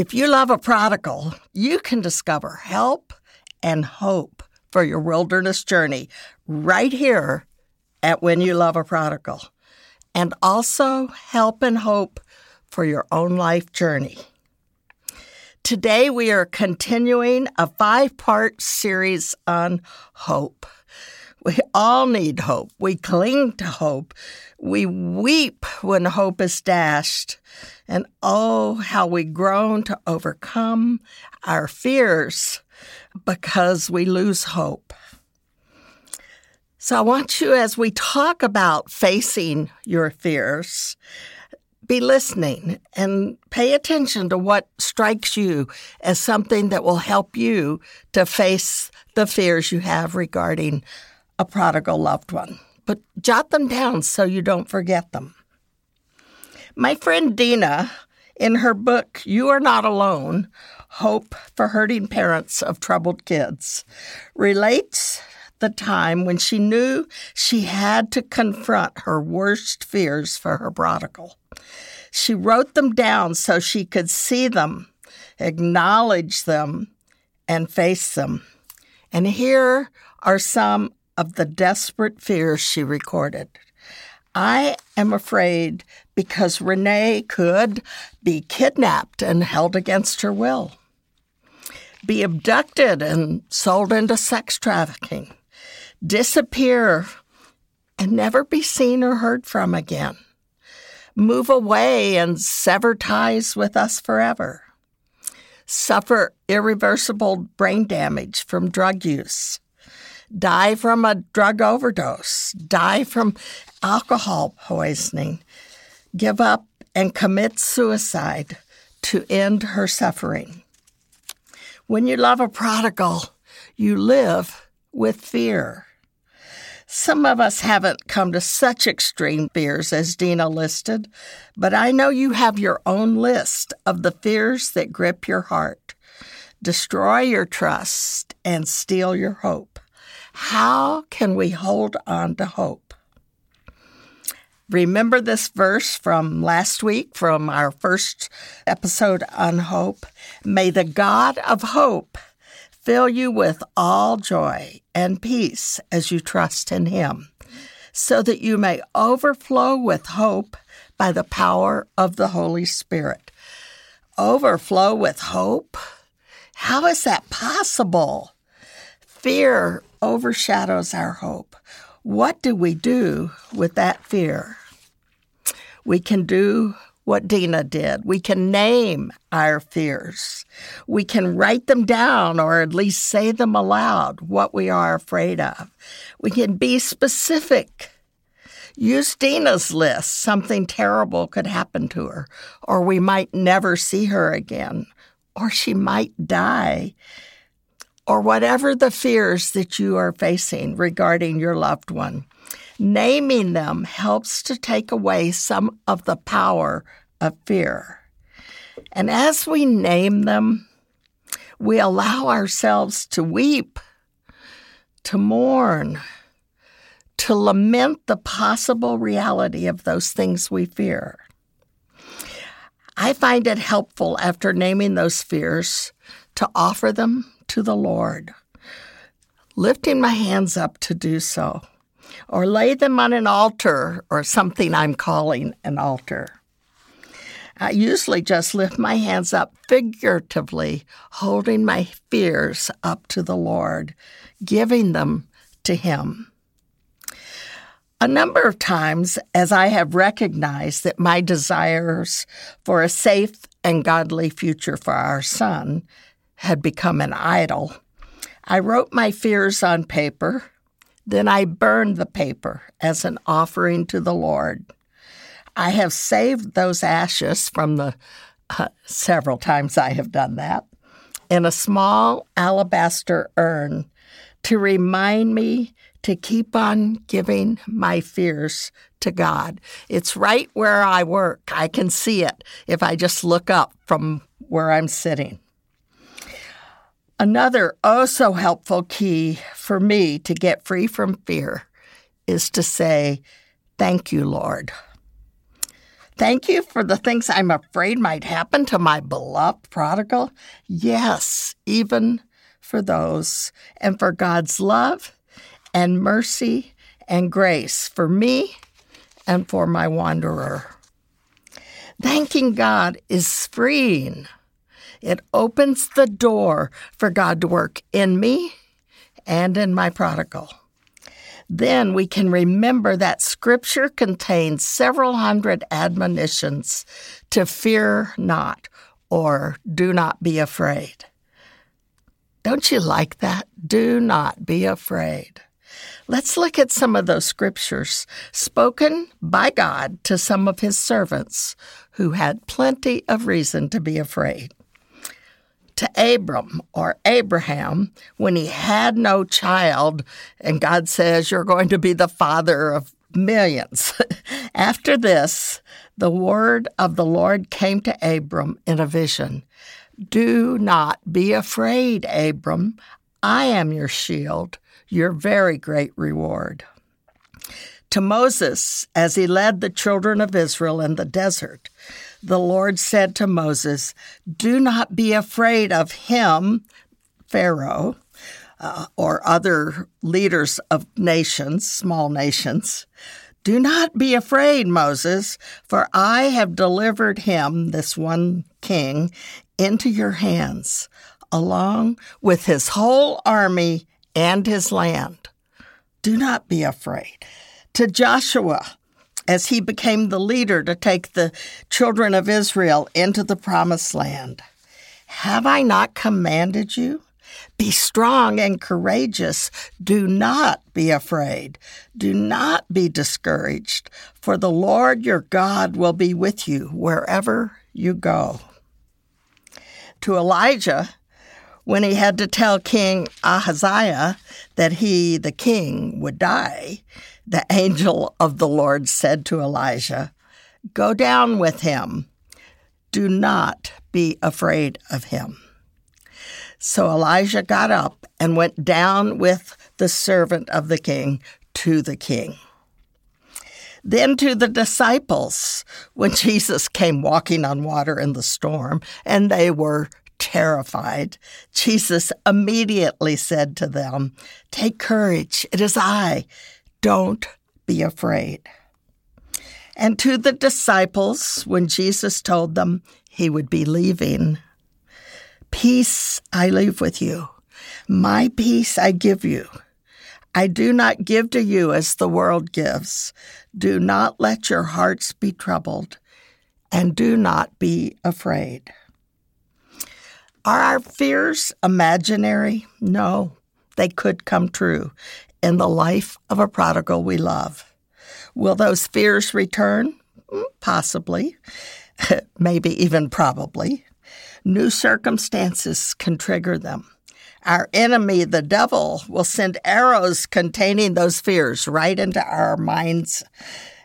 If you love a prodigal, you can discover help and hope for your wilderness journey right here at When You Love a Prodigal, and also help and hope for your own life journey. Today, we are continuing a five part series on hope. We all need hope. We cling to hope. We weep when hope is dashed. And oh, how we groan to overcome our fears because we lose hope. So I want you, as we talk about facing your fears, be listening and pay attention to what strikes you as something that will help you to face the fears you have regarding a prodigal loved one. But jot them down so you don't forget them. My friend Dena, in her book, You Are Not Alone Hope for Hurting Parents of Troubled Kids, relates the time when she knew she had to confront her worst fears for her prodigal. She wrote them down so she could see them, acknowledge them, and face them. And here are some of the desperate fears she recorded. I am afraid because Renee could be kidnapped and held against her will, be abducted and sold into sex trafficking, disappear and never be seen or heard from again, move away and sever ties with us forever, suffer irreversible brain damage from drug use die from a drug overdose, die from alcohol poisoning, give up and commit suicide to end her suffering. When you love a prodigal, you live with fear. Some of us haven't come to such extreme fears as Dena listed, but I know you have your own list of the fears that grip your heart, destroy your trust, and steal your hope. How can we hold on to hope? Remember this verse from last week, from our first episode on hope? May the God of hope fill you with all joy and peace as you trust in him, so that you may overflow with hope by the power of the Holy Spirit. Overflow with hope? How is that possible? Fear overshadows our hope. What do we do with that fear? We can do what Dena did. We can name our fears. We can write them down or at least say them aloud, what we are afraid of. We can be specific. Use Dena's list. Something terrible could happen to her, or we might never see her again, or she might die or whatever the fears that you are facing regarding your loved one. Naming them helps to take away some of the power of fear. And as we name them, we allow ourselves to weep, to mourn, to lament the possible reality of those things we fear. I find it helpful after naming those fears to offer them to the Lord, lifting my hands up to do so, or lay them on an altar or something I'm calling an altar. I usually just lift my hands up figuratively, holding my fears up to the Lord, giving them to Him. A number of times, as I have recognized that my desires for a safe and godly future for our son had become an idol. I wrote my fears on paper, then I burned the paper as an offering to the Lord. I have saved those ashes from the uh, several times I have done that in a small alabaster urn to remind me to keep on giving my fears to God. It's right where I work. I can see it if I just look up from where I'm sitting. Another oh so helpful key for me to get free from fear is to say, Thank you, Lord. Thank you for the things I'm afraid might happen to my beloved prodigal. Yes, even for those, and for God's love and mercy and grace for me and for my wanderer. Thanking God is freeing. It opens the door for God to work in me and in my prodigal. Then we can remember that Scripture contains several hundred admonitions to fear not or do not be afraid. Don't you like that? Do not be afraid. Let's look at some of those scriptures spoken by God to some of his servants who had plenty of reason to be afraid. To Abram or Abraham, when he had no child, and God says, You're going to be the father of millions. After this, the word of the Lord came to Abram in a vision do not be afraid, Abram. I am your shield, your very great reward. To Moses, as he led the children of Israel in the desert, the Lord said to Moses, Do not be afraid of him, Pharaoh, uh, or other leaders of nations, small nations. Do not be afraid, Moses, for I have delivered him, this one king, into your hands, along with his whole army and his land. Do not be afraid. To Joshua, as he became the leader to take the children of Israel into the promised land, have I not commanded you? Be strong and courageous. Do not be afraid. Do not be discouraged, for the Lord your God will be with you wherever you go to Elijah when he had to tell King Ahaziah that he, the king, would die, the angel of the Lord said to Elijah, Go down with him. Do not be afraid of him. So Elijah got up and went down with the servant of the king to the king. Then to the disciples when Jesus came walking on water in the storm, and they were terrified. Jesus immediately said to them, Take courage, it is I. Don't be afraid. And to the disciples, when Jesus told them he would be leaving, Peace I leave with you, my peace I give you. I do not give to you as the world gives. Do not let your hearts be troubled, and do not be afraid. Are our fears imaginary? No, they could come true in the life of a prodigal we love. Will those fears return? Mm, possibly, maybe even probably. New circumstances can trigger them. Our enemy, the devil, will send arrows containing those fears right into our minds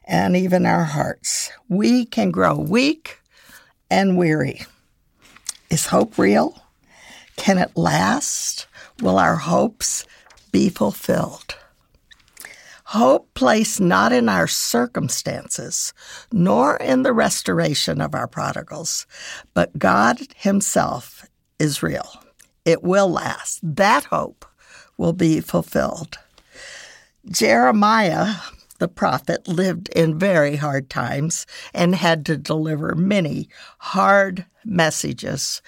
and even our hearts. We can grow weak and weary. Is hope real? Can it last? Will our hopes be fulfilled? Hope placed not in our circumstances, nor in the restoration of our prodigals, but God Himself is real it will last. That hope will be fulfilled. Jeremiah, the prophet, lived in very hard times and had to deliver many hard messages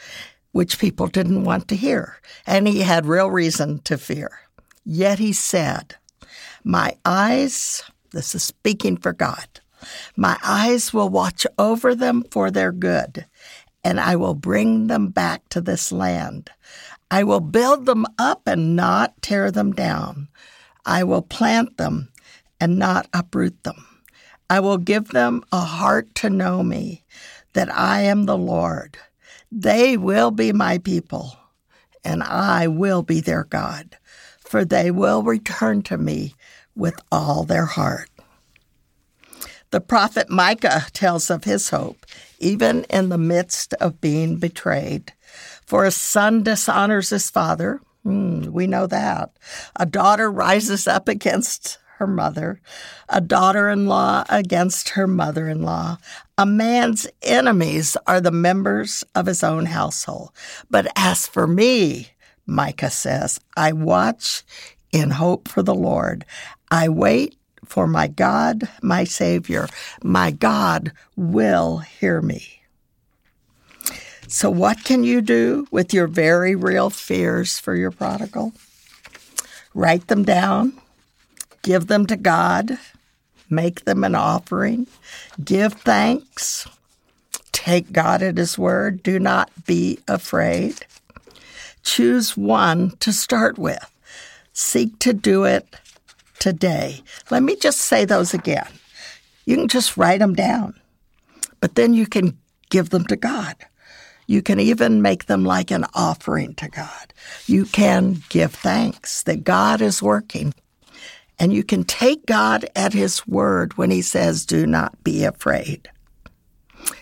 which people didn't want to hear, and he had real reason to fear. Yet he said, My eyes, this is speaking for God, my eyes will watch over them for their good, and I will bring them back to this land. I will build them up and not tear them down. I will plant them and not uproot them. I will give them a heart to know me, that I am the Lord. They will be my people, and I will be their God, for they will return to me with all their heart. The prophet Micah tells of his hope, even in the midst of being betrayed. For a son dishonors his father. Mm, we know that. A daughter rises up against her mother, a daughter in law against her mother in law. A man's enemies are the members of his own household. But as for me, Micah says, I watch in hope for the Lord. I wait for my God, my Savior. My God will hear me. So, what can you do with your very real fears for your prodigal? Write them down, give them to God, make them an offering, give thanks, take God at His word, do not be afraid. Choose one to start with. Seek to do it today. Let me just say those again. You can just write them down, but then you can give them to God. You can even make them like an offering to God. You can give thanks that God is working and you can take God at His word when He says, Do not be afraid.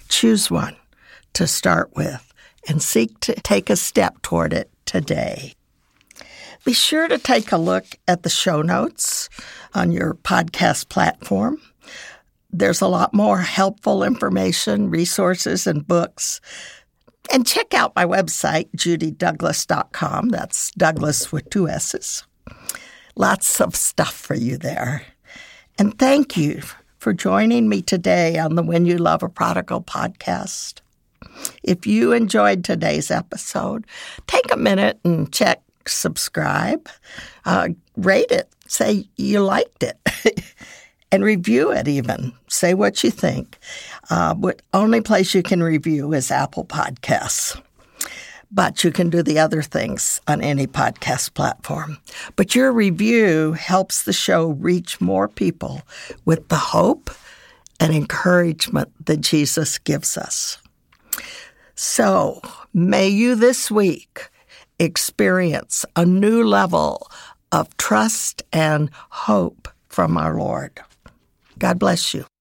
Choose one to start with and seek to take a step toward it today. Be sure to take a look at the show notes on your podcast platform. There's a lot more helpful information, resources, and books. And check out my website, judydouglass.com. That's Douglass with two S's. Lots of stuff for you there. And thank you for joining me today on the When You Love a Prodigal podcast. If you enjoyed today's episode, take a minute and check subscribe, uh, rate it, say you liked it, and review it even. Say what you think. Uh, only place you can review is Apple Podcasts but you can do the other things on any podcast platform. But your review helps the show reach more people with the hope and encouragement that Jesus gives us. So may you this week experience a new level of trust and hope from our Lord. God bless you.